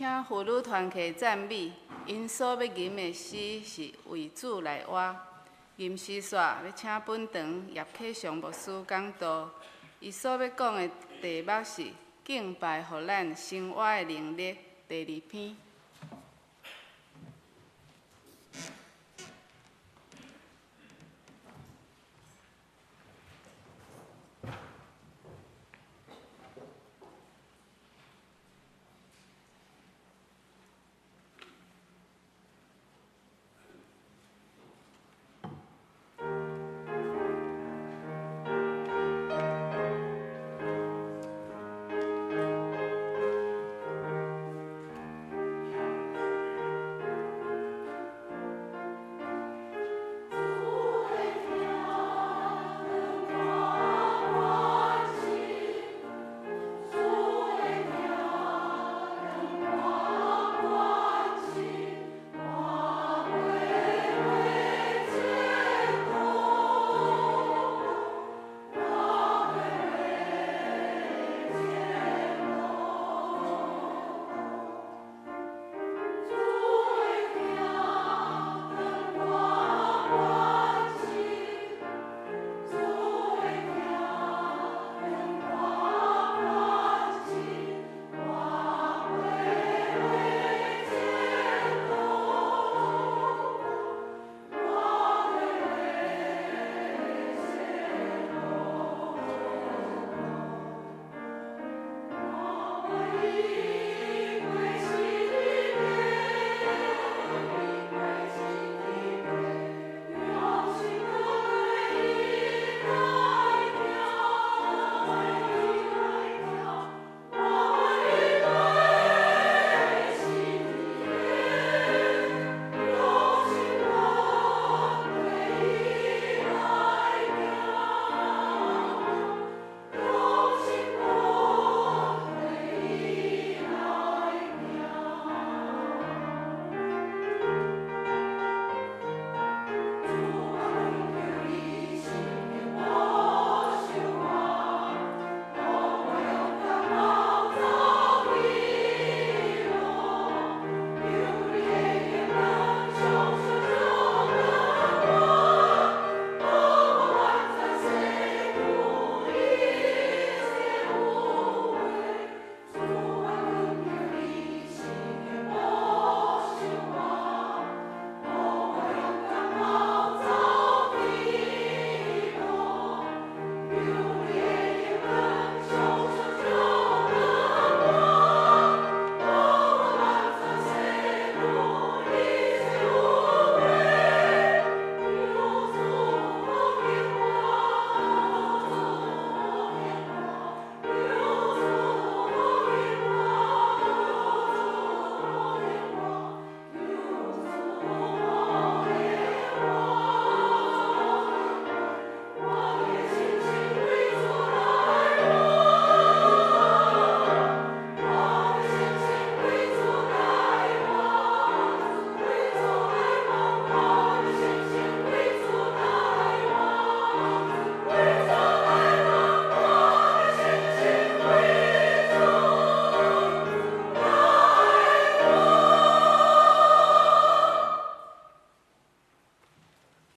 请妇女团体赞美，因所要吟的诗是为主来活。吟诗煞要请本堂叶克祥牧师讲道，伊所要讲的题目是敬拜，互咱生活的能力。第二篇。